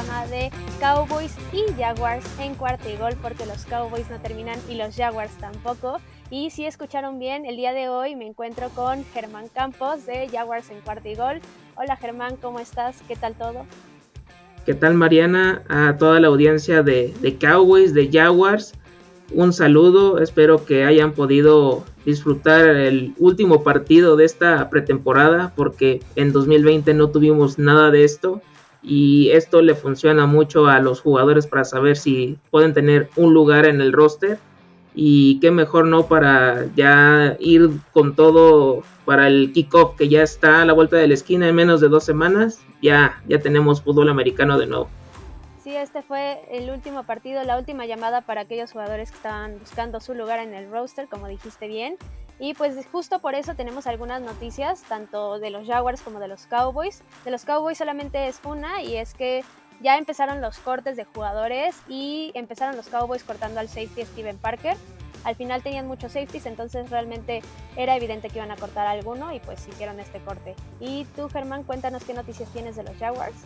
programa de Cowboys y Jaguars en cuarto y gol porque los Cowboys no terminan y los Jaguars tampoco. Y si escucharon bien, el día de hoy me encuentro con Germán Campos de Jaguars en cuarto y gol. Hola Germán, ¿cómo estás? ¿Qué tal todo? ¿Qué tal Mariana? A toda la audiencia de, de Cowboys, de Jaguars un saludo, espero que hayan podido disfrutar el último partido de esta pretemporada porque en 2020 no tuvimos nada de esto y esto le funciona mucho a los jugadores para saber si pueden tener un lugar en el roster. Y qué mejor no para ya ir con todo para el kickoff que ya está a la vuelta de la esquina en menos de dos semanas. Ya ya tenemos fútbol americano de nuevo. Este fue el último partido, la última llamada para aquellos jugadores que estaban buscando su lugar en el roster, como dijiste bien. Y pues justo por eso tenemos algunas noticias, tanto de los Jaguars como de los Cowboys. De los Cowboys solamente es una y es que ya empezaron los cortes de jugadores y empezaron los Cowboys cortando al safety Steven Parker. Al final tenían muchos safeties, entonces realmente era evidente que iban a cortar alguno y pues hicieron este corte. Y tú, Germán, cuéntanos qué noticias tienes de los Jaguars.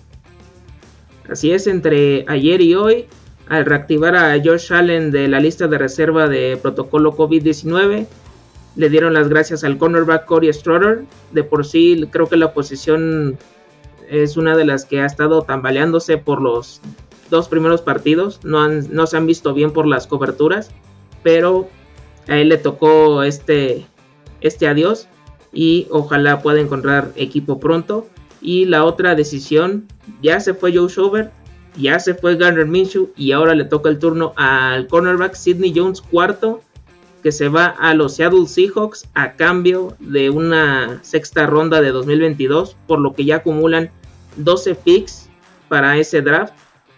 Así es, entre ayer y hoy, al reactivar a Josh Allen de la lista de reserva de protocolo COVID-19, le dieron las gracias al cornerback Corey Stroder. De por sí, creo que la posición es una de las que ha estado tambaleándose por los dos primeros partidos. No, no se han visto bien por las coberturas, pero a él le tocó este, este adiós y ojalá pueda encontrar equipo pronto. Y la otra decisión, ya se fue Joe Shover, ya se fue Garner Minshew y ahora le toca el turno al cornerback Sidney Jones cuarto, que se va a los Seattle Seahawks a cambio de una sexta ronda de 2022, por lo que ya acumulan 12 picks para ese draft,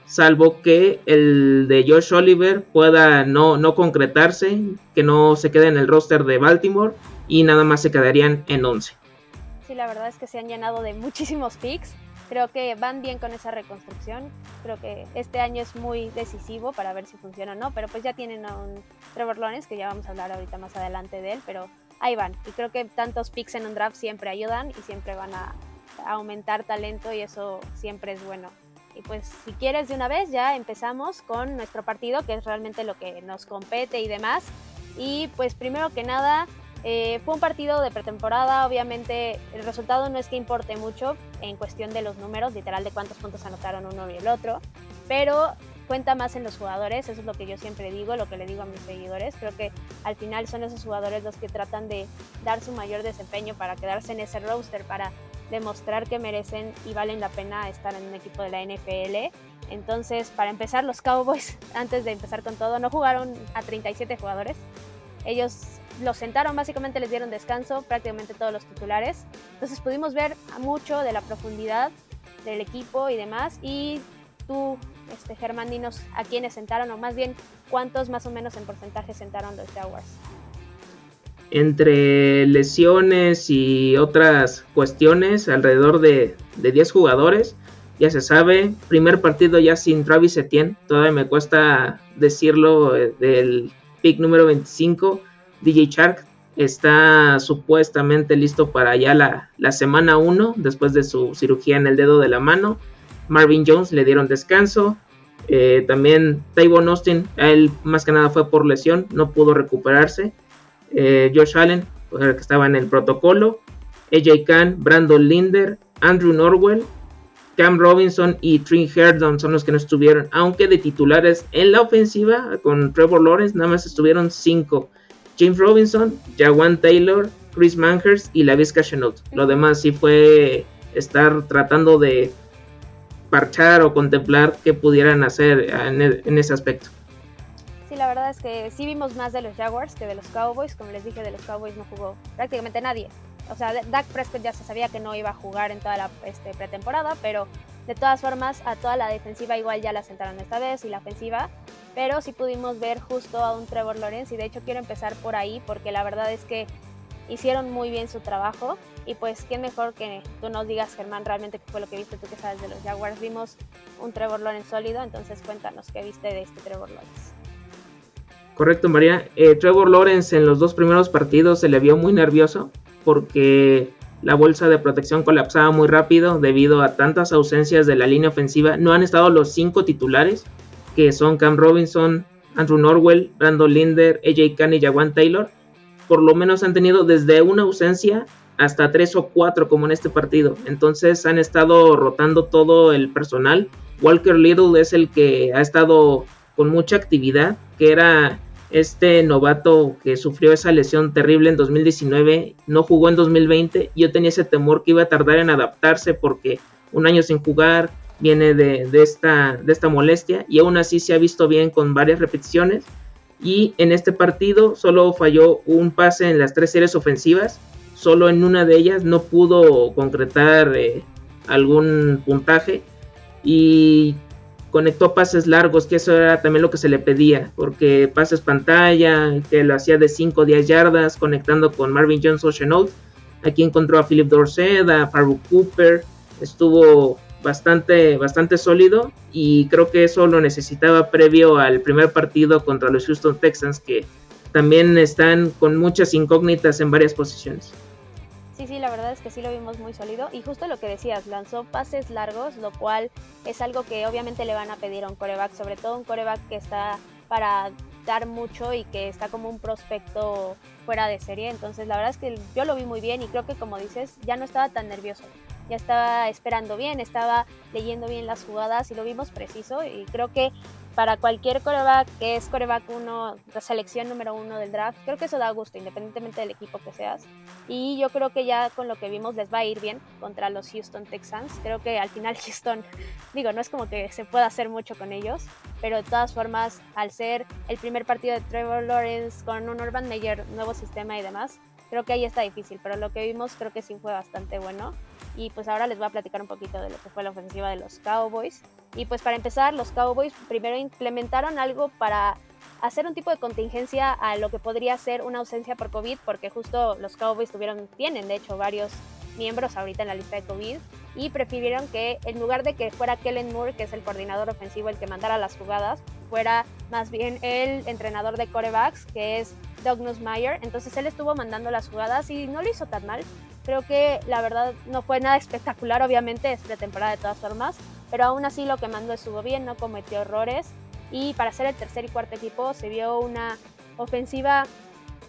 salvo que el de Josh Oliver pueda no, no concretarse, que no se quede en el roster de Baltimore y nada más se quedarían en 11. Sí, la verdad es que se han llenado de muchísimos picks. Creo que van bien con esa reconstrucción. Creo que este año es muy decisivo para ver si funciona o no. Pero pues ya tienen a un Trevor Lawrence, que ya vamos a hablar ahorita más adelante de él. Pero ahí van. Y creo que tantos picks en un draft siempre ayudan y siempre van a aumentar talento y eso siempre es bueno. Y pues si quieres de una vez ya empezamos con nuestro partido, que es realmente lo que nos compete y demás. Y pues primero que nada, eh, fue un partido de pretemporada, obviamente el resultado no es que importe mucho en cuestión de los números, literal de cuántos puntos anotaron uno y el otro, pero cuenta más en los jugadores, eso es lo que yo siempre digo, lo que le digo a mis seguidores, creo que al final son esos jugadores los que tratan de dar su mayor desempeño para quedarse en ese roster, para demostrar que merecen y valen la pena estar en un equipo de la NFL. Entonces, para empezar, los Cowboys, antes de empezar con todo, no jugaron a 37 jugadores. Ellos los sentaron, básicamente les dieron descanso, prácticamente todos los titulares. Entonces pudimos ver mucho de la profundidad del equipo y demás. Y tú, este, Germán, dinos a quiénes sentaron, o más bien cuántos más o menos en porcentaje sentaron los Jaguars. Entre lesiones y otras cuestiones, alrededor de, de 10 jugadores. Ya se sabe, primer partido ya sin Travis Etienne, todavía me cuesta decirlo eh, del pick número 25 DJ Shark está supuestamente listo para ya la, semana 1 después de su cirugía en el dedo de la mano. Marvin Jones le dieron descanso. Eh, también Tyvon Austin, él más que nada fue por lesión, no pudo recuperarse. Eh, Josh Allen, pues, que estaba en el protocolo. AJ Khan, Brandon Linder, Andrew Norwell, Cam Robinson y Trey Herdon son los que no estuvieron, aunque de titulares en la ofensiva con Trevor Lawrence nada más estuvieron 5. James Robinson, Jawan Taylor, Chris Manhurst y la Vizca Chenault. Lo demás sí fue estar tratando de parchar o contemplar qué pudieran hacer e, en, ese aspecto. Sí, la verdad es que sí vimos más de los Jaguars que de los Cowboys. Como les dije, de los Cowboys no jugó prácticamente nadie. O sea, Dak Prescott ya se sabía que no iba a jugar en toda la este, pretemporada, pero de todas formas a toda la defensiva igual ya la sentaron esta vez y la ofensiva pero sí pudimos ver justo a un Trevor Lawrence y de hecho quiero empezar por ahí porque la verdad es que hicieron muy bien su trabajo y pues qué mejor que tú nos digas Germán realmente qué fue lo que viste tú que sabes de los Jaguars vimos un Trevor Lawrence sólido entonces cuéntanos qué viste de este Trevor Lawrence. Correcto María. Eh, Trevor Lawrence en los dos primeros partidos se le vio muy nervioso porque la bolsa de protección colapsaba muy rápido debido a tantas ausencias de la línea ofensiva. No han estado los cinco titulares, que son Cam Robinson, Andrew Norwell, Brandon Linder, AJ Khan y Jawan Taylor. Por lo menos han tenido desde una ausencia hasta tres o cuatro como en este partido. Entonces han estado rotando todo el personal. Walker Little es el que ha estado con mucha actividad, que era este novato que sufrió esa lesión terrible en 2019, no jugó en 2020. Yo tenía ese temor que iba a tardar en adaptarse porque un año sin jugar viene de, esta, molestia y aún así se ha visto bien con varias repeticiones. Y en este partido solo falló un pase en las tres series ofensivas, solo en una de ellas no pudo concretar eh, algún puntaje y conectó pases largos, que eso era también lo que se le pedía, porque pases pantalla, que lo hacía de 5 o 10 yardas, conectando con Marvin Jones o Chenault. Aquí encontró a Philip Dorsett, a Farouk Cooper, estuvo bastante, bastante sólido y creo que eso lo necesitaba previo al primer partido contra los Houston Texans, que también están con muchas incógnitas en varias posiciones. Sí, sí, la verdad es que sí lo vimos muy sólido. Y justo lo que decías, lanzó pases largos, lo cual es algo que obviamente le van a pedir a un coreback, sobre todo un coreback que está para dar mucho y que está como un prospecto fuera de serie. Entonces, la verdad es que yo lo vi muy bien y creo que, como dices, ya no estaba tan nervioso. Ya estaba esperando bien, estaba leyendo bien las jugadas y lo vimos preciso. Y creo que para cualquier coreback que es coreback 1, la selección número uno del draft, creo que eso da gusto, independientemente del equipo que seas. Y yo creo que ya con lo que vimos les va a ir bien contra los Houston Texans. Creo que al final Houston, digo, no es como que se pueda hacer mucho con ellos, pero de todas formas, al ser el primer partido de Trevor Lawrence con un Urban Meyer, nuevo sistema y demás, creo que ahí está difícil, pero lo que vimos creo que sí fue bastante bueno. Y pues ahora les voy a platicar un poquito de lo que fue la ofensiva de los Cowboys. Y pues para empezar, los Cowboys primero implementaron algo para hacer un tipo de contingencia a lo que podría ser una ausencia por COVID, porque justo los Cowboys tuvieron, tienen de hecho varios miembros ahorita en la lista de COVID y prefirieron que en lugar de que fuera Kellen Moore, que es el coordinador ofensivo, el que mandara las jugadas, fuera más bien el entrenador de corebacks, que es Doug Nussmeier. Entonces él estuvo mandando las jugadas y no lo hizo tan mal. Creo que la verdad no fue nada espectacular, obviamente es pretemporada de todas formas, pero aún así lo que mandó estuvo bien, no cometió errores y para ser el tercer y cuarto equipo se vio una ofensiva,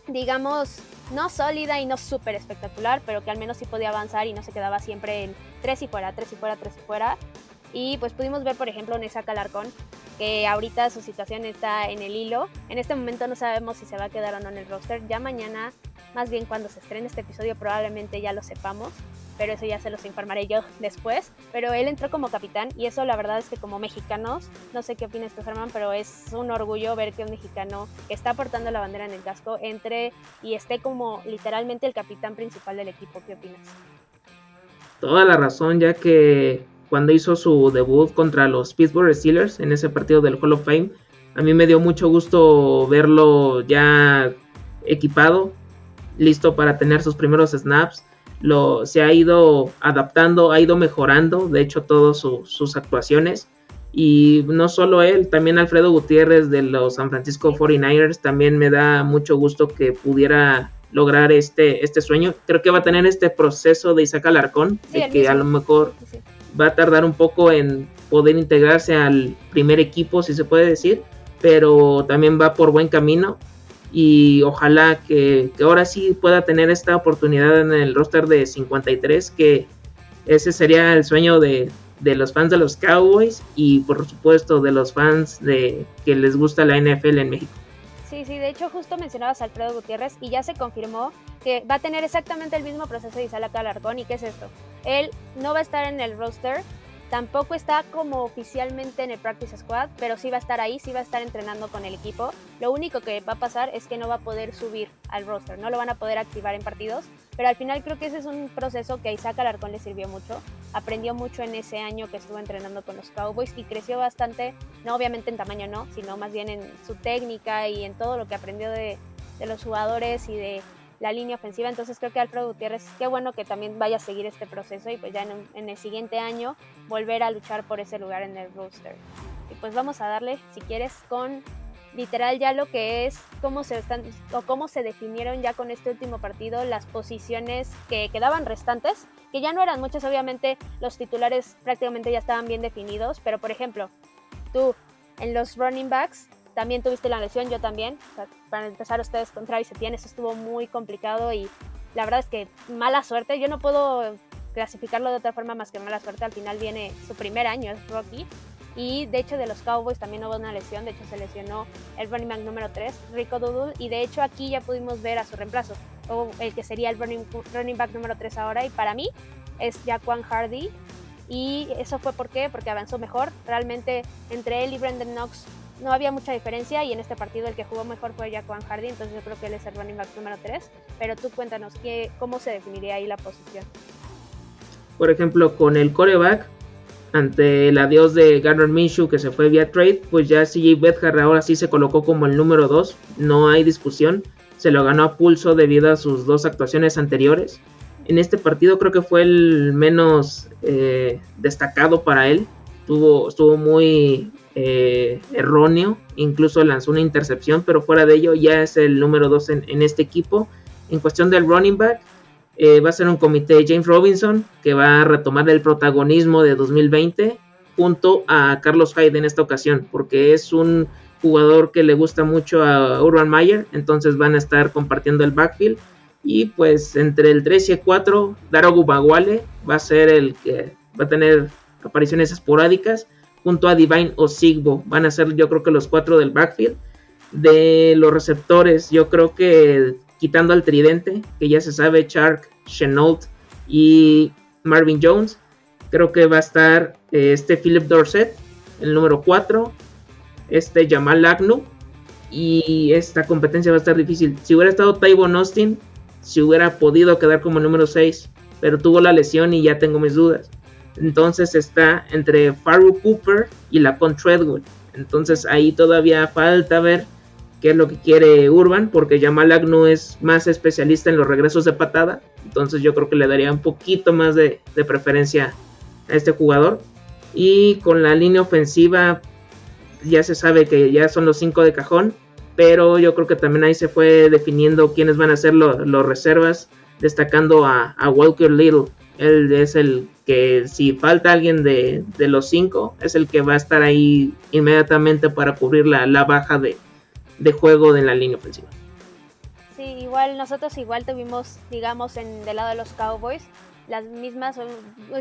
digamos, no sólida y no súper espectacular, pero que al menos sí podía avanzar y no se quedaba siempre en tres y fuera, tres y fuera, tres y fuera. Y pues pudimos ver, por ejemplo, Nessa Calarcón, que ahorita su situación está en el hilo. En este momento no sabemos si se va a quedar o no en el roster. Ya mañana más bien cuando se estrene este episodio probablemente ya lo sepamos, pero eso ya se los informaré yo después. Pero él entró como capitán y eso la verdad es que como mexicanos, no sé qué opinas tú Germán, pero es un orgullo ver que un mexicano que está portando la bandera en el casco entre y esté como literalmente el capitán principal del equipo. ¿Qué opinas? Toda la razón, ya que cuando hizo su debut contra los Pittsburgh Steelers en ese partido del Hall of Fame, a mí me dio mucho gusto verlo ya equipado listo para tener sus primeros snaps. Lo, se ha ido adaptando, ha ido mejorando, de hecho, todas sus actuaciones. Y no solo él, también Alfredo Gutiérrez de los San Francisco 49ers, también me da mucho gusto que pudiera lograr este, este sueño. Creo que va a tener este proceso de Isaac Alarcón, de que a lo mejor va a tardar un poco en poder integrarse al primer equipo, si se puede decir, pero también va por buen camino y ojalá que, ahora sí pueda tener esta oportunidad en el roster de 53, que ese sería el sueño de, los fans de los Cowboys y por supuesto de los fans de que les gusta la NFL en México. Sí, sí, de hecho justo mencionabas a Alfredo Gutiérrez y ya se confirmó que va a tener exactamente el mismo proceso de Isaac Alarcón y qué es esto. Él no va a estar en el roster, Tampoco está como oficialmente en el Practice Squad, pero sí va a estar ahí, sí va a estar entrenando con el equipo. Lo único que va a pasar es que no va a poder subir al roster, no lo van a poder activar en partidos, pero al final creo que ese es un proceso que a Isaac Alarcón le sirvió mucho. Aprendió mucho en ese año que estuvo entrenando con los Cowboys y creció bastante, no obviamente en tamaño no, sino más bien en su técnica y en todo lo que aprendió de, los jugadores y de la línea ofensiva. Entonces creo que Alfredo Gutiérrez, qué bueno que también vaya a seguir este proceso y pues ya en, el siguiente año volver a luchar por ese lugar en el roster. Y pues vamos a darle, si quieres, con literal ya lo que es cómo se están o cómo se definieron ya con este último partido las posiciones que quedaban restantes, que ya no eran muchas, obviamente los titulares prácticamente ya estaban bien definidos, pero por ejemplo, tú en los running backs también tuviste la lesión, yo también. para empezar ustedes con Travis Etienne, eso estuvo muy complicado y la verdad es que mala suerte. Yo no puedo clasificarlo de otra forma más que mala suerte. Al final viene su primer año, es Rocky. Y de hecho de los Cowboys también hubo una lesión, de hecho se lesionó el running back número 3, Rico Doodle, y de hecho aquí ya pudimos ver a su reemplazo, el que sería el running, running back número 3 ahora, y para mí es Jaquan Hardy, y eso fue por qué, porque avanzó mejor, realmente entre él y Brendan Knox no había mucha diferencia. Y en este partido el que jugó mejor fue Jaquan Hardy, entonces yo creo que él es el running back número 3, pero tú cuéntanos ¿qué, cómo se definiría ahí la posición. Por ejemplo, con el coreback, ante el adiós de Garner Minshew que se fue vía trade, pues ya CJ Bedhar ahora sí se colocó como el número 2, no hay discusión, se lo ganó a pulso debido a sus dos actuaciones anteriores. En este partido creo que fue el menos eh, destacado para él, Tuvo, estuvo muy eh, erróneo, incluso lanzó una intercepción, pero fuera de ello ya es el número 2 en, este equipo. En cuestión del running back, eh, va a ser un comité James Robinson que va a retomar el protagonismo de 2020 junto a Carlos Hyde en esta ocasión, porque es un jugador que le gusta mucho a Urban Meyer, entonces van a estar compartiendo el backfield. Y pues entre el 3 y el 4, Daro Gubagwale va a ser el que va a tener apariciones esporádicas junto a Divine o Sigbo. Van a ser yo creo que los cuatro del backfield. De los receptores, yo creo que quitando al tridente, que ya se sabe, Chark, Chenault y Marvin Jones. Creo que va a estar eh, este Philip Dorset, el número 4, este Jamal Agnew. Y esta competencia va a estar difícil. Si hubiera estado Tyvon Austin, si hubiera podido quedar como número 6, pero tuvo la lesión y ya tengo mis dudas. Entonces está entre Faru Cooper y la Treadwell. Entonces ahí todavía falta ver qué es lo que quiere Urban, porque Jamal Agnew es más especialista en los regresos de patada. Entonces yo creo que le daría un poquito más de, preferencia a este jugador. Y con la línea ofensiva ya se sabe que ya son los cinco de cajón, pero yo creo que también ahí se fue definiendo quiénes van a ser los reservas, destacando a, Walker Little. Él es el que si falta alguien de, los cinco, es el que va a estar ahí inmediatamente para cubrir la, la baja de, de juego de la línea ofensiva. Sí, igual nosotros igual tuvimos, digamos, en del lado de los Cowboys, las mismas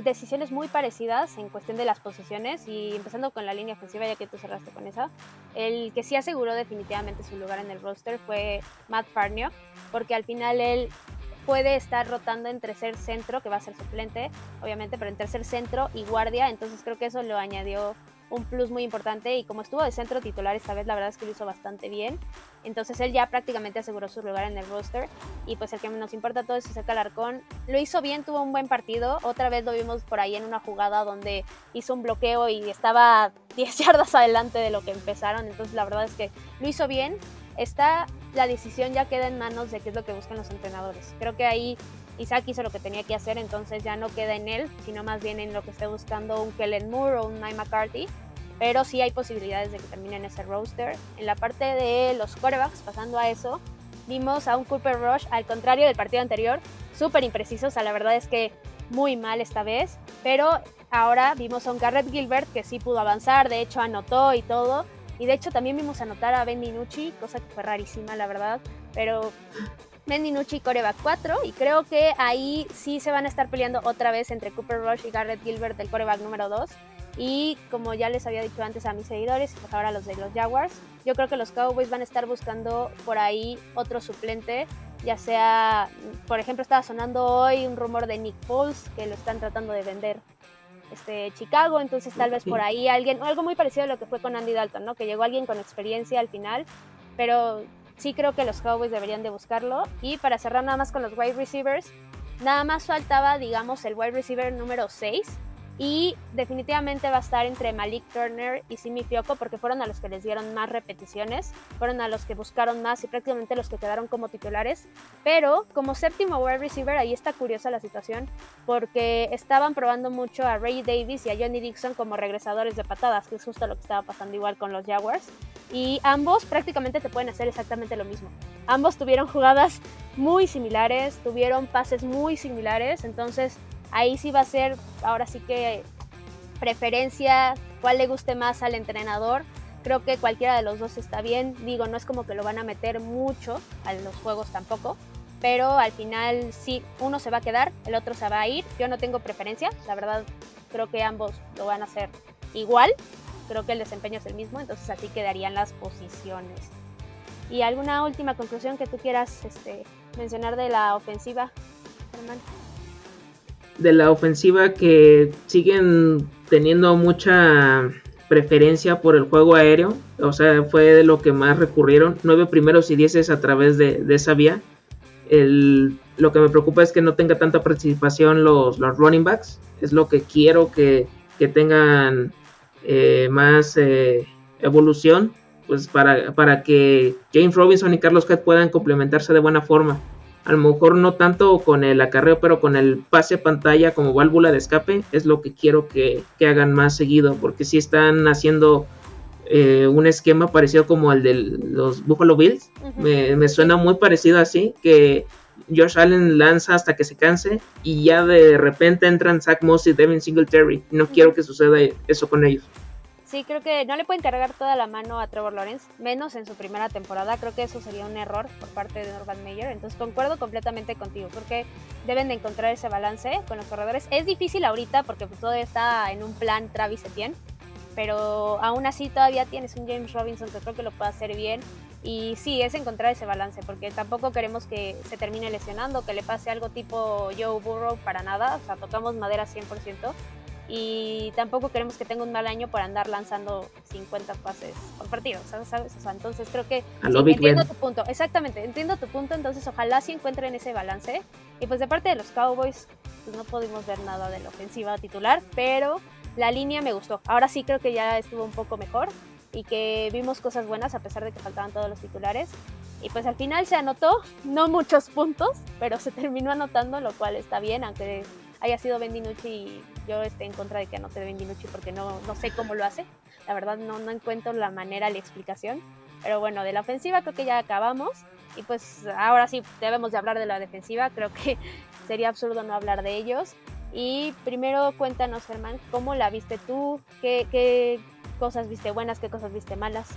decisiones muy parecidas en cuestión de las posiciones y empezando con la línea ofensiva ya que tú cerraste con esa el que sí aseguró definitivamente su lugar en el roster fue Matt Farnio porque al final él puede estar rotando entre ser centro, que va a ser suplente, obviamente, pero entre ser centro y guardia, entonces creo que eso lo añadió un plus muy importante y como estuvo de centro titular esta vez, la verdad es que lo hizo bastante bien. Entonces él ya prácticamente aseguró su lugar en el roster y pues el que nos importa todo es Isaac Alarcón. Lo hizo bien, tuvo un buen partido. Otra vez lo vimos por ahí en una jugada donde hizo un bloqueo y estaba 10 yardas adelante de lo que empezaron. Entonces la verdad es que lo hizo bien está la decisión ya queda en manos de qué es lo que buscan los entrenadores. Creo que ahí Isaac hizo lo que tenía que hacer, entonces ya no queda en él, sino más bien en lo que esté buscando un Kellen Moore o un Mike McCarthy. Pero sí hay posibilidades de que terminen ese roster. En la parte de los quarterbacks, pasando a eso, vimos a un Cooper Rush, al contrario del partido anterior, súper impreciso. O sea, la verdad es que muy mal esta vez. Pero ahora vimos a un Garrett Gilbert que sí pudo avanzar, de hecho anotó y todo. Y de hecho también vimos anotar a Ben DiNucci, cosa que fue rarísima, la verdad. Pero Ben DiNucci coreback 4 y creo que ahí sí se van a estar peleando otra vez entre Cooper Rush y Garrett Gilbert del coreback número 2. Y como ya les había dicho antes a mis seguidores, pues ahora los de los Jaguars, yo creo que los Cowboys van a estar buscando por ahí otro suplente, ya sea, por ejemplo, estaba sonando hoy un rumor de Nick Foles, que lo están tratando de vender este, Chicago, entonces tal vez por ahí alguien, algo muy parecido a lo que fue con Andy Dalton, ¿no? Que llegó alguien con experiencia al final, pero sí creo que los Cowboys deberían de buscarlo. Y para cerrar nada más con los wide receivers, nada más faltaba, digamos, el wide receiver número 6, y definitivamente va a estar entre Malik Turner y Simi Fioco porque fueron a los que les dieron más repeticiones, fueron a los que buscaron más y prácticamente los que quedaron como titulares. Pero como séptimo wide receiver, ahí está curiosa la situación porque estaban probando mucho a Ray Davis y a Johnny Dixon como regresadores de patadas, que es justo lo que estaba pasando igual con los Jaguars. Y ambos prácticamente te pueden hacer exactamente lo mismo. Ambos tuvieron jugadas muy similares, tuvieron pases muy similares, entonces ahí sí va a ser ahora sí que preferencia, cuál le guste más al entrenador. Creo que cualquiera de los dos está bien. Digo, no es como que lo van a meter mucho a los juegos tampoco, pero al final sí, uno se va a quedar, el otro se va a ir. Yo no tengo preferencia, la verdad creo que ambos lo van a hacer igual. Creo que el desempeño es el mismo, entonces así quedarían las posiciones. ¿Y alguna última conclusión que tú quieras este, mencionar de la ofensiva, Germán? De la ofensiva que siguen teniendo mucha preferencia por el juego aéreo, o sea, fue de lo que más recurrieron, nueve primeros y dieces a través de, esa vía. El, lo que me preocupa es que no tenga tanta participación los, los running backs, es lo que quiero que, que tengan eh, más eh, evolución, pues para, para que James Robinson y Carlos Head puedan complementarse de buena forma. A lo mejor no tanto con el acarreo, pero con el pase pantalla como válvula de escape, es lo que quiero que, hagan más seguido, porque si están haciendo eh, un esquema parecido como el de los Buffalo Bills, me, suena muy parecido así, que Josh Allen lanza hasta que se canse y ya de repente entran Zach Moss y Devin Singletary. No quiero que suceda eso con ellos. Sí, creo que no le pueden cargar toda la mano a Trevor Lawrence, menos en su primera temporada. Creo que eso sería un error por parte de Norman Mayer. Entonces concuerdo completamente contigo. Creo que deben de encontrar ese balance con los corredores. Es difícil ahorita porque pues, todavía está en un plan Travis Etienne. Pero aún así todavía tienes un James Robinson que creo que lo puede hacer bien. Y sí, es encontrar ese balance, porque tampoco queremos que se termine lesionando, que le pase algo tipo Joe Burrow para nada. O sea, tocamos madera 100% y tampoco queremos que tenga un mal año por andar lanzando 50 pases por partido, ¿sabes? O sea, entonces creo que entiendo tu punto, exactamente, entiendo tu punto, entonces ojalá sí encuentren ese balance. Y pues de parte de los Cowboys, pues no pudimos ver nada de la ofensiva titular, pero la línea me gustó. Ahora sí creo que ya estuvo un poco mejor y que vimos cosas buenas a pesar de que faltaban todos los titulares. Y pues al final se anotó, no muchos puntos, pero se terminó anotando, lo cual está bien, aunque haya sido Bendinucci y yo esté en contra de que anote Bendinucci porque no, no sé cómo lo hace. La verdad no, no encuentro la manera, la explicación. Pero bueno, de la ofensiva creo que ya acabamos. Y pues ahora sí debemos de hablar de la defensiva. Creo que sería absurdo no hablar de ellos. Y primero cuéntanos, Germán, ¿cómo la viste tú? ¿Qué, qué cosas viste buenas? ¿Qué cosas viste malas?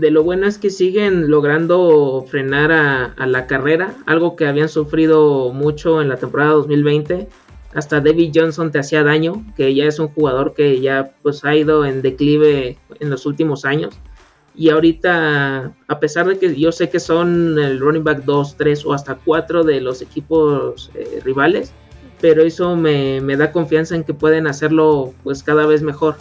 de lo bueno es que siguen logrando frenar a, la carrera, algo que habían sufrido mucho en la temporada 2020. Hasta David Johnson te hacía daño, que ya es un jugador que ya pues ha ido en declive en los últimos años. Y ahorita, a pesar de que yo sé que son el running back 2, 3 o hasta 4 de los equipos eh, rivales, pero eso me, me da confianza en que pueden hacerlo pues cada vez mejor.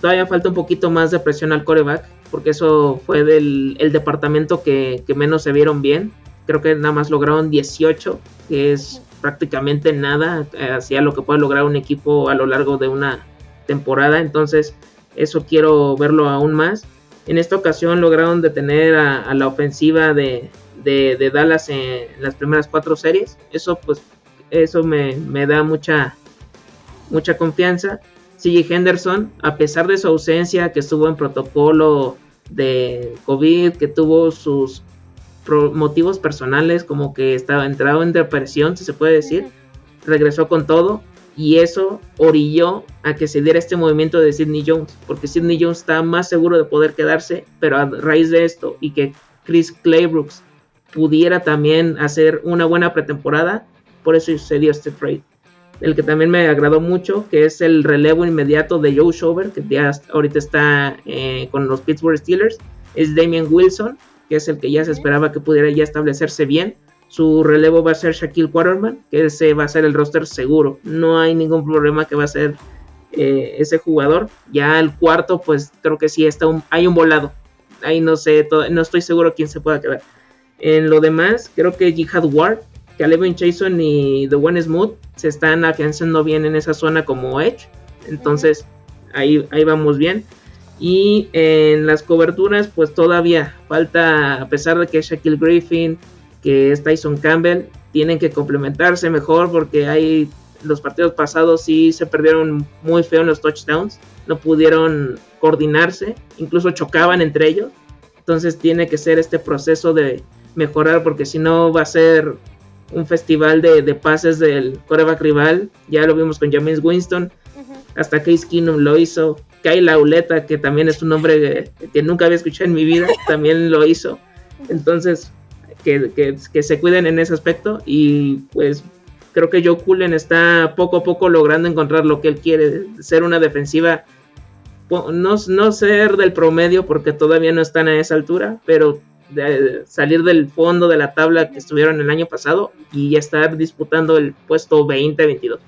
Todavía falta un poquito más de presión al coreback, porque eso fue del el departamento que, menos se vieron bien. Creo que nada más lograron 18, que es prácticamente nada hacia lo que puede lograr un equipo a lo largo de una temporada. Entonces, eso quiero verlo aún más. En esta ocasión lograron detener a, la ofensiva de, Dallas en, las primeras cuatro series. Eso, pues, eso me, me da mucha, mucha confianza. CJ Henderson, a pesar de su ausencia, que estuvo en protocolo de COVID, que tuvo sus motivos personales, como que estaba entrado en depresión, si se puede decir, regresó con todo y eso orilló a que se diera este movimiento de Sidney Jones, porque Sidney Jones está más seguro de poder quedarse, pero a raíz de esto y que Chris Claybrooks pudiera también hacer una buena pretemporada, por eso se dio este trade el que también me agradó mucho, que es el relevo inmediato de Joe Shover, que ya ahorita está eh, con los Pittsburgh Steelers, es Damian Wilson, que es el que ya se esperaba que pudiera ya establecerse bien. Su relevo va a ser Shaquille Quarterman, que ese va a ser el roster seguro. No hay ningún problema que va a ser eh, ese jugador. Ya el cuarto, pues creo que sí está hay un volado. Ahí no sé, no estoy seguro quién se pueda quedar. En lo demás, creo que Jihad Ward Caleb Jason y The One Smooth se están afianzando bien en esa zona como Edge. Entonces ahí, ahí vamos bien. Y en las coberturas, pues todavía falta, a pesar de que Shaquille Griffin, que es Tyson Campbell, tienen que complementarse mejor porque hay los partidos pasados sí se perdieron muy feo en los touchdowns, no pudieron coordinarse, incluso chocaban entre ellos. Entonces tiene que ser este proceso de mejorar porque si no va a ser un festival de, pases del coreback rival. Ya lo vimos con James Winston, hasta Case Keenum lo hizo. Kyle Lauleta, que también es un nombre que, nunca había escuchado en mi vida, también lo hizo. Entonces, que, que, se cuiden en ese aspecto y pues creo que Joe Cullen está poco a poco logrando encontrar lo que él quiere, ser una defensiva, no, no ser del promedio porque todavía no están a esa altura, pero de salir del fondo de la tabla que estuvieron el año pasado y estar disputando el puesto 20-22.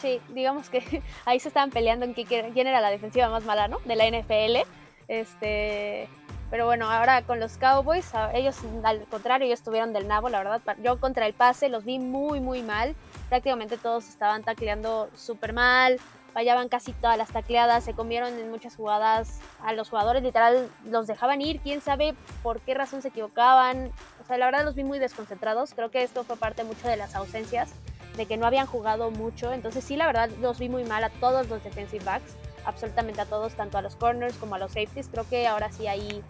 Sí, digamos que ahí se estaban peleando en quién era la defensiva más mala, ¿no? De la NFL. Este, pero bueno, ahora con los Cowboys, ellos al contrario, ellos estuvieron del nabo, la verdad. Yo contra el pase los vi muy, muy mal. Prácticamente todos estaban tacleando súper mal fallaban casi todas las tacleadas, se comieron en muchas jugadas a los jugadores, literal los dejaban ir, quién sabe por qué razón se equivocaban. O sea, la verdad los vi muy desconcentrados, creo que esto fue parte mucho de las ausencias, de que no habían jugado mucho, entonces sí, la verdad los vi muy mal a todos los defensive backs, absolutamente a todos, tanto a los corners como a los safeties, creo que ahora sí ahí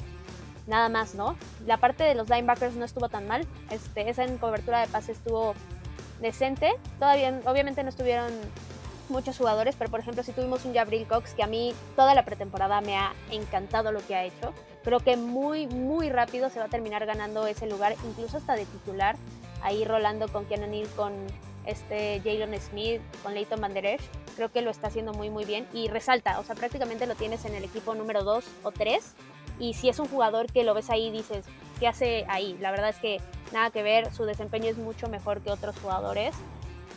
nada más, ¿no? La parte de los linebackers no estuvo tan mal, este, esa en cobertura de pase estuvo decente, todavía obviamente no estuvieron muchos jugadores, pero por ejemplo si tuvimos un Jabril Cox que a mí toda la pretemporada me ha encantado lo que ha hecho. Creo que muy, muy rápido se va a terminar ganando ese lugar, incluso hasta de titular, ahí rolando con Keanu Neal, con este Jalen Smith, con Leighton Van Creo que lo está haciendo muy, muy bien y resalta, o sea, prácticamente lo tienes en el equipo número 2 o 3. Y si es un jugador que lo ves ahí, dices, ¿qué hace ahí? La verdad es que nada que ver, su desempeño es mucho mejor que otros jugadores.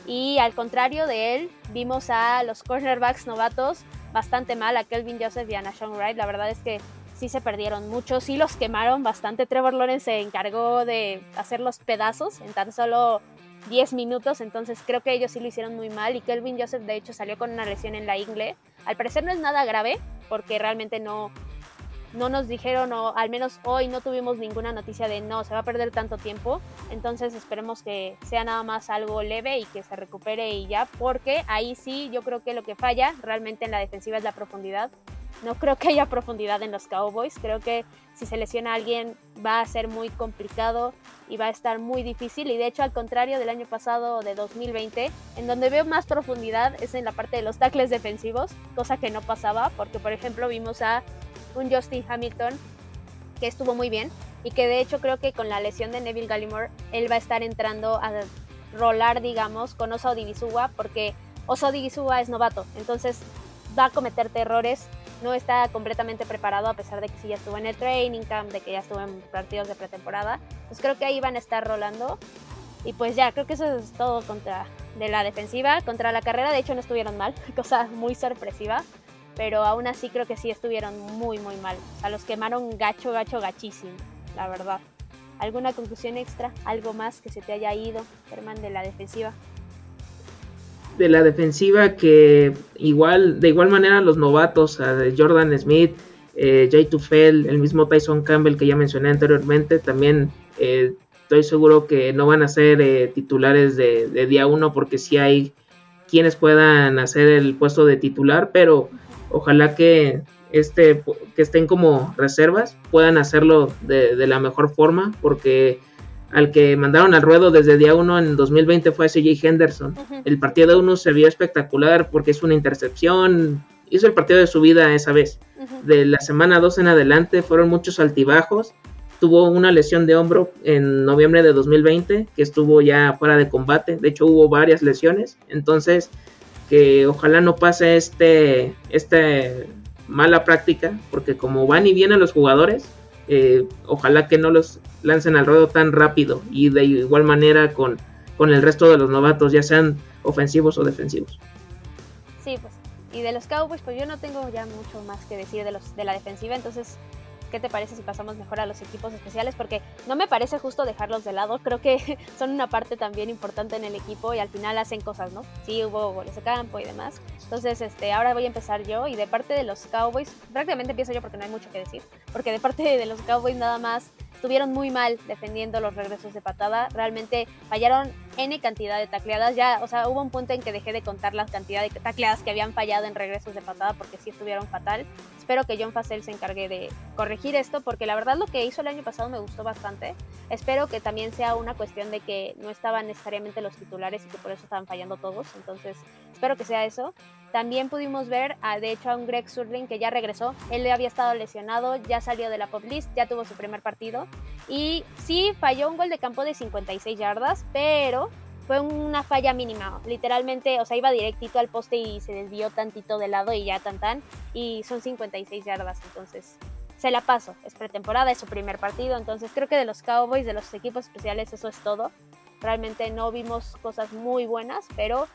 Y al contrario de él, vimos a los cornerbacks novatos bastante mal, a Kelvin Joseph y a Nashon Wright. La verdad es que sí se perdieron mucho, sí los quemaron bastante. Trevor Lawrence se encargó de hacer los pedazos en tan solo 10 minutos, entonces creo que ellos sí lo hicieron muy mal. Y Kelvin Joseph, de hecho, salió con una lesión en la ingle. Al parecer no es nada grave, porque realmente no, no nos dijeron, o al menos hoy no tuvimos ninguna noticia de no, se va a perder tanto tiempo. Entonces esperemos que sea nada más algo leve y que se recupere y ya, porque ahí sí yo creo que lo que falla realmente en la defensiva es la profundidad. No creo que haya profundidad en los Cowboys. Creo que si se lesiona alguien va a ser muy complicado y va a estar muy difícil. Y de hecho, al contrario del año pasado de 2020, en donde veo más profundidad es en la parte de los tackles defensivos, cosa que no pasaba, porque por ejemplo vimos a un Justin Hamilton que estuvo muy bien y que de hecho creo que con la lesión de Neville Gallimore él va a estar entrando a rolar, digamos, con Osa porque Osa es novato, entonces va a cometerte errores, no está completamente preparado a pesar de que sí ya estuvo en el training camp, de que ya estuvo en partidos de pretemporada, pues creo que ahí van a estar rolando. Y pues ya, creo que eso es todo contra de la defensiva, contra la carrera. De hecho no estuvieron mal, cosa muy sorpresiva pero aún así creo que sí estuvieron muy, muy mal. O sea, los quemaron gacho, gacho, gachísimo, la verdad. ¿Alguna conclusión extra? ¿Algo más que se te haya ido, Germán, de la defensiva? De la defensiva que igual, de igual manera los novatos, Jordan Smith, eh, Jay Tufel, el mismo Tyson Campbell que ya mencioné anteriormente, también eh, estoy seguro que no van a ser eh, titulares de, de, día uno porque sí hay quienes puedan hacer el puesto de titular, pero ojalá que este que estén como reservas puedan hacerlo de, la mejor forma porque al que mandaron al ruedo desde día 1 en 2020 fue a CJ Henderson. El partido de uno se vio espectacular porque es una intercepción, hizo el partido de su vida esa vez. De la semana 2 en adelante fueron muchos altibajos. Tuvo una lesión de hombro en noviembre de 2020 que estuvo ya fuera de combate. De hecho hubo varias lesiones. Entonces que ojalá no pase este, este mala práctica, porque como van y vienen los jugadores, eh, ojalá que no los lancen al ruedo tan rápido y de igual manera con, con el resto de los novatos, ya sean ofensivos o defensivos. Sí, pues, y de los Cowboys, pues yo no tengo ya mucho más que decir de, los, de la defensiva, entonces ¿qué te parece si pasamos mejor a los equipos especiales? Porque no me parece justo dejarlos de lado, creo que son una parte también importante en el equipo y al final hacen cosas, ¿no? Sí, hubo goles de campo y demás. Entonces, este, ahora voy a empezar yo y de parte de los Cowboys, prácticamente empiezo yo porque no hay mucho que decir, porque de parte de los Cowboys nada más estuvieron muy mal defendiendo los regresos de patada. Realmente fallaron N cantidad de tacleadas. Ya, o sea, hubo un punto en que dejé de contar la cantidad de tacleadas que habían fallado en regresos de patada porque sí estuvieron fatal. Espero que John Facel se encargue de corregir esto porque la verdad lo que hizo el año pasado me gustó bastante. Espero que también sea una cuestión de que no estaban necesariamente los titulares y que por eso estaban fallando todos. Entonces, espero que sea eso. También pudimos ver, a, de hecho, a un Greg Surling que ya regresó. Él había estado lesionado, ya salió de la pop list, ya tuvo su primer partido. Y sí, falló un gol de campo de 56 yardas, pero fue una falla mínima. Literalmente, o sea, iba directito al poste y se desvió tantito de lado y ya tan tan. Y son 56 yardas, entonces se la paso. Es pretemporada, es su primer partido. Entonces creo que de los Cowboys, de los equipos especiales, eso es todo. Realmente no vimos cosas muy buenas, pero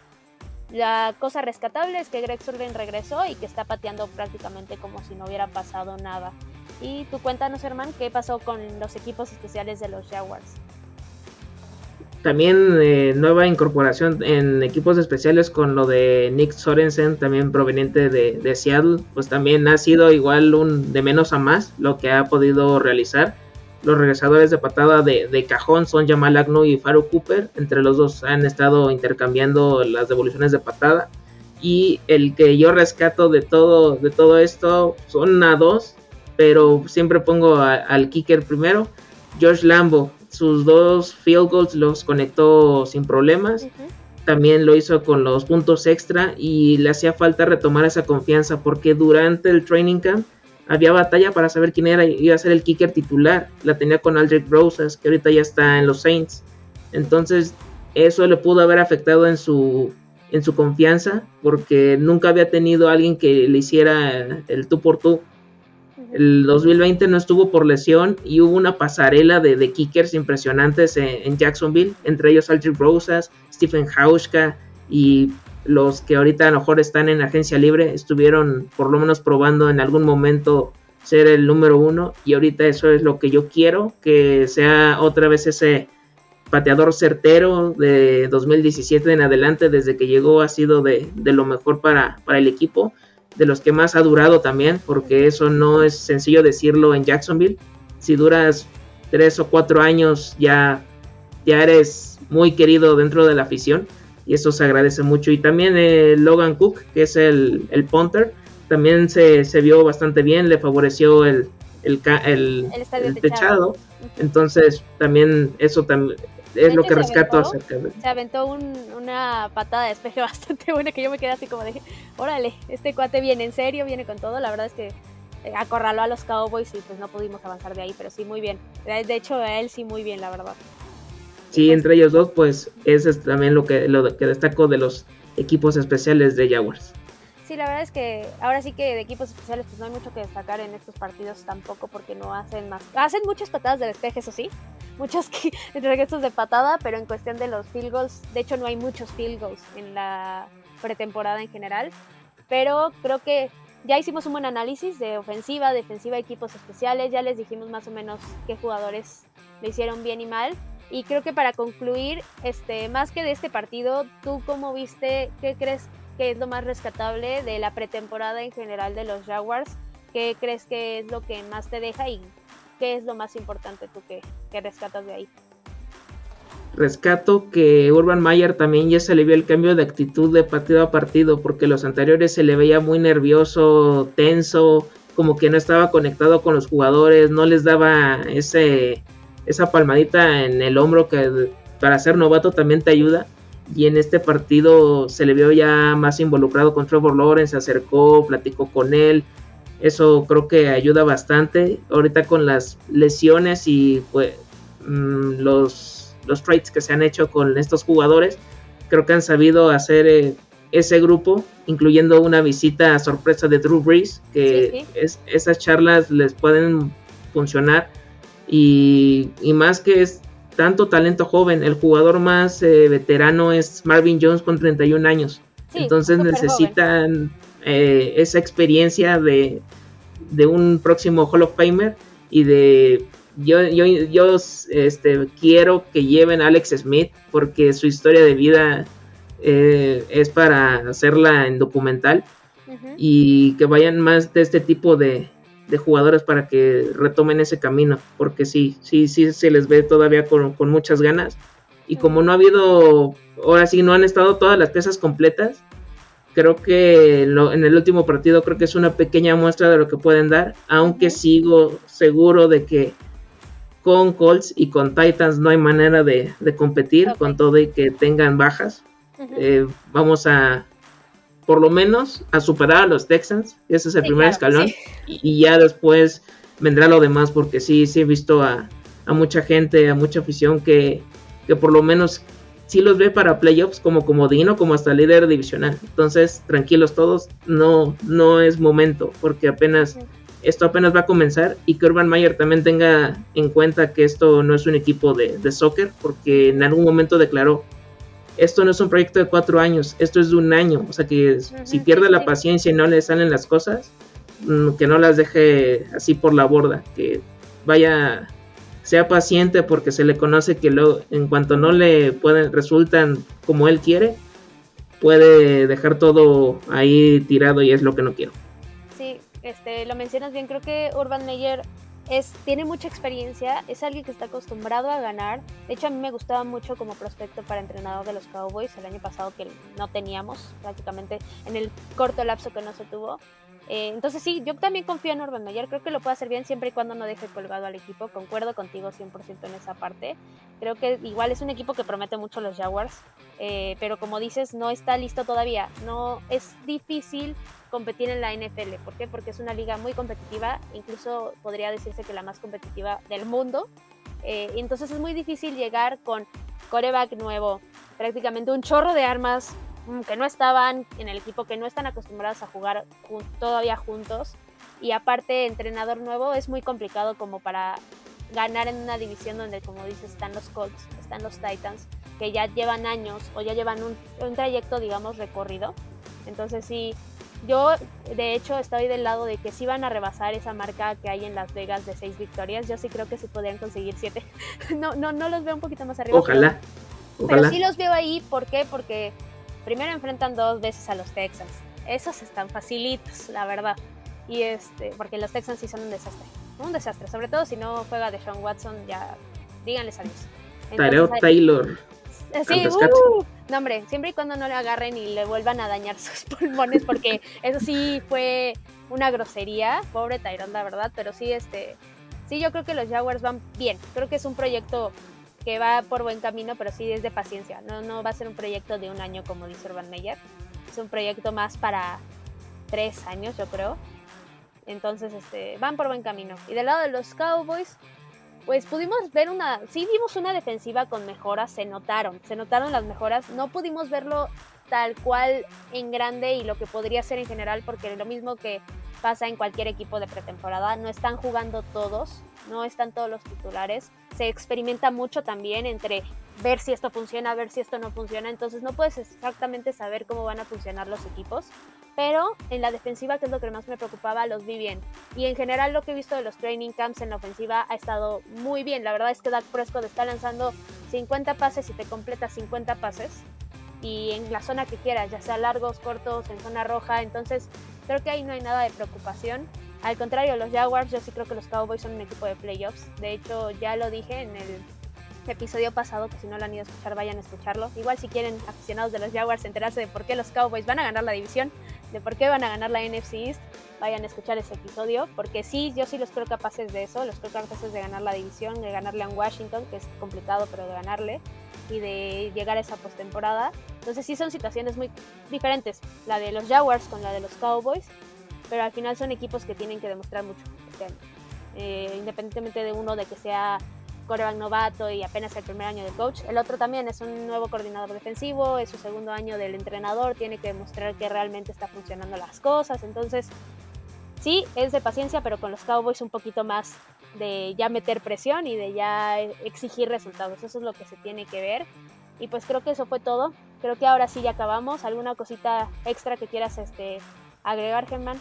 la cosa rescatable es que Greg Surlin regresó y que está pateando prácticamente como si no hubiera pasado nada. Y tú cuéntanos, Herman, qué pasó con los equipos especiales de los Jaguars. También eh, nueva incorporación en equipos especiales con lo de Nick Sorensen, también proveniente de, de, Seattle, pues también ha sido igual un de menos a más lo que ha podido realizar. Los regresadores de patada de, cajón son Jamal Agnew y Faru Cooper. Entre los dos han estado intercambiando las devoluciones de patada. Y el que yo rescato de todo, de todo esto son a dos, pero siempre pongo al kicker primero. George Lambo, sus dos field goals los conectó sin problemas. También lo hizo con los puntos extra y le hacía falta retomar esa confianza porque durante el training camp había batalla para saber quién era iba a ser el kicker titular. La tenía con Aldrich Rosas, que ahorita ya está en los Saints. Entonces, eso le pudo haber afectado en su en su confianza porque nunca había tenido alguien que le hiciera el tú por tú. El 2020 no estuvo por lesión y hubo una pasarela de, kickers impresionantes en, Jacksonville, entre ellos Aldrich Rosas, Stephen Hauschka y los que ahorita a lo mejor están en agencia libre estuvieron por lo menos probando en algún momento ser el número uno y ahorita eso es lo que yo quiero, que sea otra vez ese pateador certero de 2017 en adelante, desde que llegó ha sido de, lo mejor para, para, el equipo, de los que más ha durado también, porque eso no es sencillo decirlo en Jacksonville. Si duras tres o cuatro años ya, ya eres muy querido dentro de la afición y eso se agradece mucho. Y también eh, Logan Cook, que es el, el punter, también se, se, vio bastante bien, le favoreció el, el, el, techado. Entonces también eso también es lo que rescato acerca de... Se aventó una patada de despeje bastante buena que yo me quedé así como de, órale, este cuate viene en serio, viene con todo. La verdad es que eh, acorraló a los Cowboys y pues no pudimos avanzar de ahí, pero sí muy bien. De hecho, a él sí muy bien, la verdad. Sí, entre ellos dos, pues ese es también lo que, lo que destaco de los equipos especiales de Jaguars. Sí, la verdad es que ahora sí que de equipos especiales pues no hay mucho que destacar en estos partidos tampoco porque no hacen más. Hacen muchas patadas de despeje, eso sí, muchos regresos de patada, pero en cuestión de los field goals, de hecho no hay muchos field goals en la pretemporada en general, pero creo que ya hicimos un buen análisis de ofensiva, defensiva, equipos especiales, ya les dijimos más o menos qué jugadores le hicieron bien y mal. Y creo que para concluir, este, más que de este partido, ¿tú cómo viste, qué crees que es lo más rescatable de la pretemporada en general de los Jaguars? ¿Qué crees que es lo que más te deja y qué es lo más importante tú que, que rescatas de ahí? Rescato que Urban Mayer también ya se le vio el cambio de actitud de partido a partido, porque los anteriores se le veía muy nervioso, tenso, como que no estaba conectado con los jugadores, no les daba ese esa palmadita en el hombro que para ser novato también te ayuda. Y en este partido se le vio ya más involucrado con Trevor Lawrence, se acercó, platicó con él. Eso creo que ayuda bastante. Ahorita con las lesiones y pues, mm, los, los trades que se han hecho con estos jugadores, creo que han sabido hacer eh, ese grupo, incluyendo una visita a sorpresa de Drew Brees, que Es, esas charlas les pueden funcionar y, más que es tanto talento joven, el jugador más eh, veterano es Marvin Jones con 31 años. Entonces necesitan eh, esa experiencia de, de, un próximo Hall of Famer y de... Yo, yo, yo este, quiero que lleven a Alex Smith porque su historia de vida eh, es para hacerla en documental y que vayan más de este tipo de, jugadores para que retomen ese camino, porque sí, sí, sí se les ve todavía con, muchas ganas. Y como no ha habido, ahora sí, no han estado todas las piezas completas, creo que en el último partido creo que es una pequeña muestra de lo que pueden dar, aunque sigo seguro de que con Colts y con Titans no hay manera de, competir con todo y que tengan bajas. Eh, vamos a, por lo menos, a superar a los Texans. Ese es el primer escalón. Y, ya después vendrá lo demás, porque sí, sí he visto a, mucha gente, a mucha afición que, que por lo menos sí los ve para playoffs como comodino, como hasta líder divisional. Entonces, tranquilos todos, no, no es momento, porque apenas esto apenas va a comenzar y que Urban Meyer también tenga en cuenta que esto no es un equipo de, de soccer, porque en algún momento declaró, esto no es un proyecto de cuatro años, esto es de un año, o sea que si pierde la paciencia y no le salen las cosas, mm, que no las deje así por la borda, que vaya, sea paciente porque se le conoce que lo, en cuanto no le pueden, resultan como él quiere, puede dejar todo ahí tirado y es lo que no quiero. Sí, este, lo mencionas bien, creo que Urban Meyer es, tiene mucha experiencia, es alguien que está acostumbrado a ganar. De hecho, a mí me gustaba mucho como prospecto para entrenador de los Cowboys el año pasado que no teníamos prácticamente en el corto lapso que no se tuvo. Eh, entonces sí, yo también confío en Urban Meyer, creo que lo puede hacer bien siempre y cuando no deje colgado al equipo, concuerdo contigo 100% en esa parte, creo que igual es un equipo que promete mucho los Jaguars, eh, pero como dices, no está listo todavía, no es difícil competir en la NFL, ¿por qué? Porque es una liga muy competitiva, incluso podría decirse que la más competitiva del mundo, eh, entonces es muy difícil llegar con coreback nuevo, prácticamente un chorro de armas, que no estaban en el equipo, que no están acostumbrados a jugar todavía juntos. Y aparte, entrenador nuevo es muy complicado como para ganar en una división donde, como dices, están los Colts, están los Titans, que ya llevan años o ya llevan un, un trayecto, digamos, recorrido. Entonces sí, yo de hecho estoy del lado de que si van a rebasar esa marca que hay en Las Vegas de seis victorias. Yo sí creo que sí podrían conseguir siete. no, no, no los veo un poquito más arriba. Ojalá. Pero, pero sí los veo ahí, ¿por qué? Porque primero enfrentan dos veces a los Texans. Esos están facilitos, la verdad. Y este, porque los Texans sí son un desastre. Un desastre, sobre todo si no juega de Sean Watson, ya díganles adiós. Tareo Taylor. Sí, uh, no hombre, siempre y cuando no le agarren y le vuelvan a dañar sus pulmones, porque eso sí fue una grosería, pobre Tyrone, la verdad, pero sí, este, sí, yo creo que los Jaguars van bien, creo que es un proyecto que va por buen camino, pero sí es de paciencia. No, no va a ser un proyecto de un año como dice Urban Meyer. Es un proyecto más para tres años, yo creo. Entonces, este, van por buen camino. Y del lado de los Cowboys, pues pudimos ver una, sí vimos una defensiva con mejoras, se notaron, se notaron las mejoras. No pudimos verlo tal cual en grande y lo que podría ser en general, porque lo mismo que pasa en cualquier equipo de pretemporada, no están jugando todos, no están todos los titulares, se experimenta mucho también entre ver si esto funciona, ver si esto no funciona, entonces no puedes exactamente saber cómo van a funcionar los equipos, pero en la defensiva, que es lo que más me preocupaba, los vi bien. Y en general lo que he visto de los training camps en la ofensiva ha estado muy bien, la verdad es que Dak Prescott está lanzando 50 pases y te completa 50 pases, y en la zona que quieras, ya sea largos, cortos, en zona roja, entonces creo que ahí no hay nada de preocupación. Al contrario, los Jaguars, yo sí creo que los Cowboys son un equipo de playoffs. De hecho, ya lo dije en el episodio pasado, que si no lo han ido a escuchar, vayan a escucharlo. Igual si quieren, aficionados de los Jaguars, enterarse de por qué los Cowboys van a ganar la división, de por qué van a ganar la NFC East, vayan a escuchar ese episodio, porque sí, yo sí los creo capaces de eso, los creo capaces de ganar la división, de ganarle a Washington, que es complicado, pero de ganarle, y de llegar a esa postemporada. Entonces sí son situaciones muy diferentes, la de los Jaguars con la de los Cowboys, pero al final son equipos que tienen que demostrar mucho este año. Eh, independientemente de uno de que sea coreback novato y apenas el primer año de coach, el otro también es un nuevo coordinador defensivo, es su segundo año del entrenador, tiene que demostrar que realmente está funcionando las cosas, entonces sí, es de paciencia, pero con los Cowboys un poquito más de ya meter presión y de ya exigir resultados, eso es lo que se tiene que ver. Y pues creo que eso fue todo. Creo que ahora sí ya acabamos. ¿Alguna cosita extra que quieras este, agregar, Germán?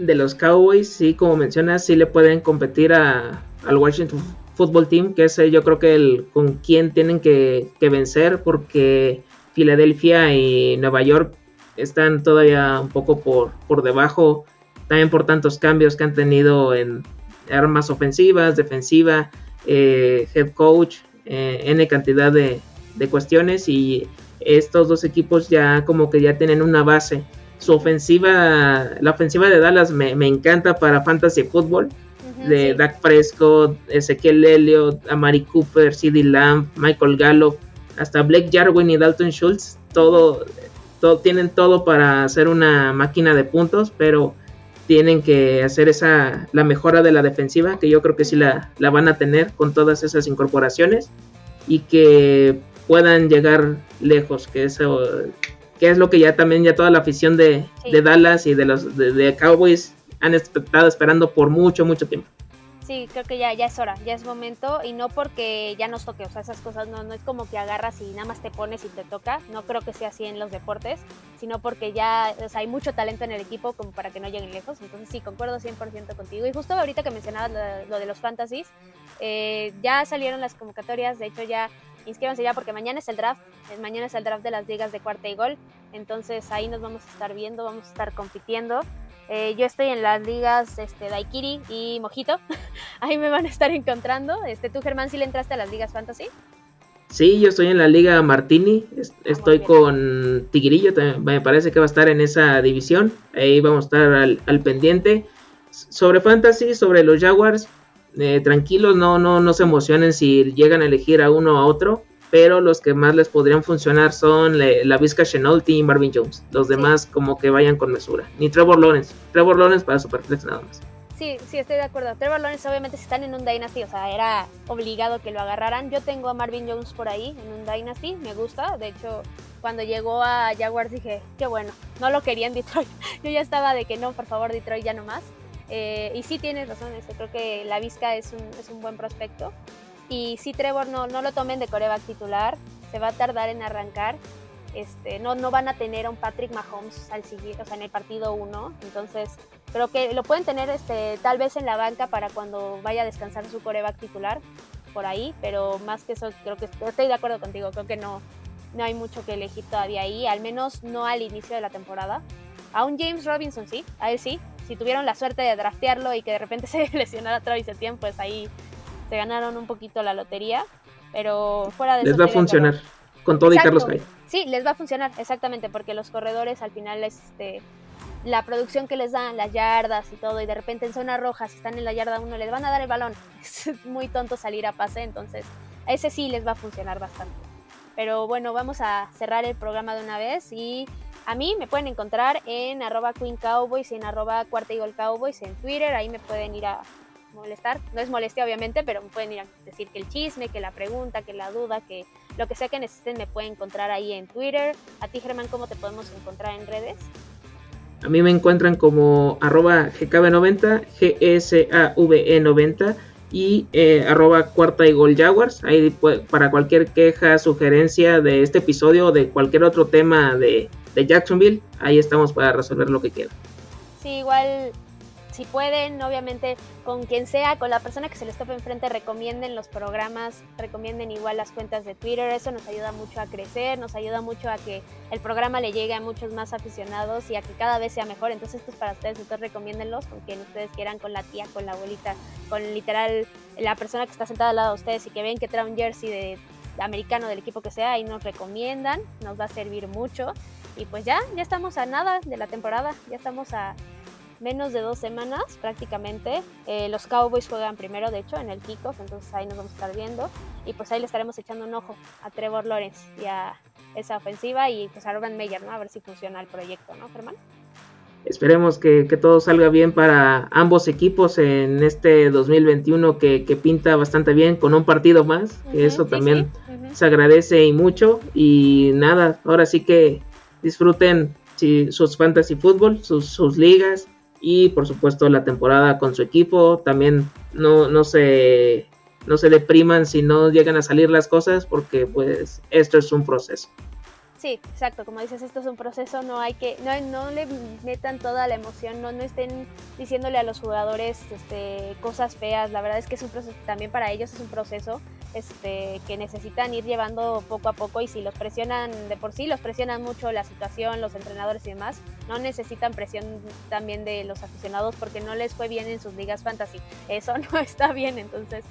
de los Cowboys, sí, como mencionas, sí le pueden competir a, al Washington Football Team, que es yo creo que el con quien tienen que, vencer, porque Filadelfia y Nueva York están todavía un poco por, por debajo también por tantos cambios que han tenido en armas ofensivas, defensiva, eh, head coach, eh, N cantidad de, cuestiones y estos dos equipos ya como que ya tienen una base. Su ofensiva, la ofensiva de Dallas me, encanta para fantasy fútbol. de Dak Prescott, Ezequiel Elliott, Amari Cooper, CeeDee Lamb, Michael Gallup, hasta Blake Jarwin y Dalton Schultz, todo, todo, tienen todo para hacer una máquina de puntos, pero tienen que hacer esa la mejora de la defensiva, que yo creo que sí la, la van a tener con todas esas incorporaciones y que puedan llegar lejos, que eso que es lo que ya también ya toda la afición de, Dallas y de los de Cowboys han estado esperando por mucho, mucho tiempo. Sí, creo que ya, ya es hora, ya es momento y no porque ya nos toque, o sea, esas cosas no, no es como que agarras y nada más te pones y te toca, no creo que sea así en los deportes, sino porque ya o sea, hay mucho talento en el equipo como para que no lleguen lejos, entonces sí, concuerdo 100% contigo y justo ahorita que mencionabas lo, de los fantasies, eh, ya salieron las convocatorias, de hecho ya inscríbanse ya porque mañana es el draft, eh, mañana es el draft de las ligas de cuarta y gol, entonces ahí nos vamos a estar viendo, vamos a estar compitiendo. Eh, yo estoy en las ligas este, Daikiri y Mojito. Ahí me van a estar encontrando. Este, ¿Tú, Germán, sí le entraste a las ligas Fantasy? Sí, yo estoy en la Liga Martini. Ah, estoy con Tigrillo. Me parece que va a estar en esa división. Ahí vamos a estar al, pendiente. Sobre Fantasy, sobre los Jaguars, eh, tranquilos, no, no, no se emocionen si llegan a elegir a uno o a otro pero los que más les podrían funcionar son la Vizca Chenault y Marvin Jones. Los demás como que vayan con mesura. Ni Trevor Lawrence. Trevor Lawrence para Superflex nada más. Sí, sí, estoy de acuerdo. Trevor Lawrence obviamente si están en un Dynasty, o sea, era obligado que lo agarraran. Yo tengo a Marvin Jones por ahí en un Dynasty, me gusta. De hecho, cuando llegó a Jaguars dije, qué bueno, no lo quería en Detroit. Yo ya estaba de que no, por favor, Detroit ya no más. Eh, y sí tienes razón, este, creo que la Vizca es un, es un buen prospecto. Y si Trevor no, no lo tomen de coreback titular, se va a tardar en arrancar. Este, no, no van a tener a un Patrick Mahomes al siguiente, o sea, en el partido 1. Entonces, creo que lo pueden tener este, tal vez en la banca para cuando vaya a descansar su coreback titular, por ahí, pero más que eso, creo que estoy de acuerdo contigo, creo que no, no hay mucho que elegir todavía ahí, al menos no al inicio de la temporada. A un James Robinson sí, a él sí. Si tuvieron la suerte de draftearlo y que de repente se lesionara Travis Etienne, pues ahí se ganaron un poquito la lotería, pero fuera de les va a funcionar con todo y Carlos Hyde. Sí, les va a funcionar exactamente porque los corredores al final este la producción que les dan, las yardas y todo, y de repente en zona roja, si están en la yarda uno, les van a dar el balón. Es muy tonto salir a pase, entonces a ese sí les va a funcionar bastante. Pero bueno, vamos a cerrar el programa de una vez y a mí me pueden encontrar en arroba Queen Cowboys en arroba Cuarta Eagle Cowboys en Twitter, ahí me pueden ir a molestar. No es molestia, obviamente, pero me pueden ir a decir que el chisme, que la pregunta, que la duda, que lo que sea que necesiten me pueden encontrar ahí en Twitter. A ti, Germán, ¿cómo te podemos encontrar en redes? A mí me encuentran como arroba GKB90, GSAVE90 y eh, arroba cuarta y gol Jaguars. Ahí para cualquier queja, sugerencia de este episodio o de cualquier otro tema de, de Jacksonville, ahí estamos para resolver lo que quieran. Sí, igual si pueden, obviamente con quien sea, con la persona que se les tope enfrente, recomienden los programas, recomienden igual las cuentas de Twitter, eso nos ayuda mucho a crecer, nos ayuda mucho a que el programa le llegue a muchos más aficionados y a que cada vez sea mejor. Entonces esto es para ustedes, entonces recomiéndenlos con quien ustedes quieran, con la tía, con la abuelita, con literal la persona que está sentada al lado de ustedes y que ven que trae un jersey de americano del equipo que sea, ahí nos recomiendan, nos va a servir mucho. Y pues ya, ya estamos a nada de la temporada, ya estamos a menos de dos semanas prácticamente. Eh, los Cowboys juegan primero, de hecho, en el kickoff, entonces ahí nos vamos a estar viendo. Y pues ahí le estaremos echando un ojo a Trevor Lawrence y a esa ofensiva y pues a Urban Meyer, ¿no? A ver si funciona el proyecto, ¿no, Germán? Esperemos que, todo salga bien para ambos equipos en este 2021 que, que pinta bastante bien con un partido más, que eso también se agradece y mucho. Y nada, ahora sí que disfruten sus fantasy fútbol, sus, sus ligas, y por supuesto la temporada con su equipo. También no, no, se, no se depriman si no llegan a salir las cosas porque pues esto es un proceso. Sí, exacto, como dices, esto es un proceso, no hay que, no, no le metan toda la emoción, no, no estén diciéndole a los jugadores este, cosas feas, la verdad es que es un proceso, también para ellos es un proceso, este, que necesitan ir llevando poco a poco y si los presionan de por sí, los presionan mucho la situación, los entrenadores y demás, no necesitan presión también de los aficionados porque no les fue bien en sus ligas fantasy. Eso no está bien, entonces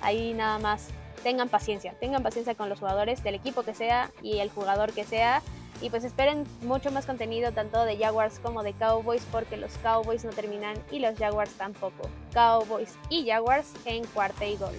ahí nada más tengan paciencia, tengan paciencia con los jugadores del equipo que sea y el jugador que sea. Y pues esperen mucho más contenido tanto de Jaguars como de Cowboys porque los Cowboys no terminan y los Jaguars tampoco. Cowboys y Jaguars en cuarta y gol.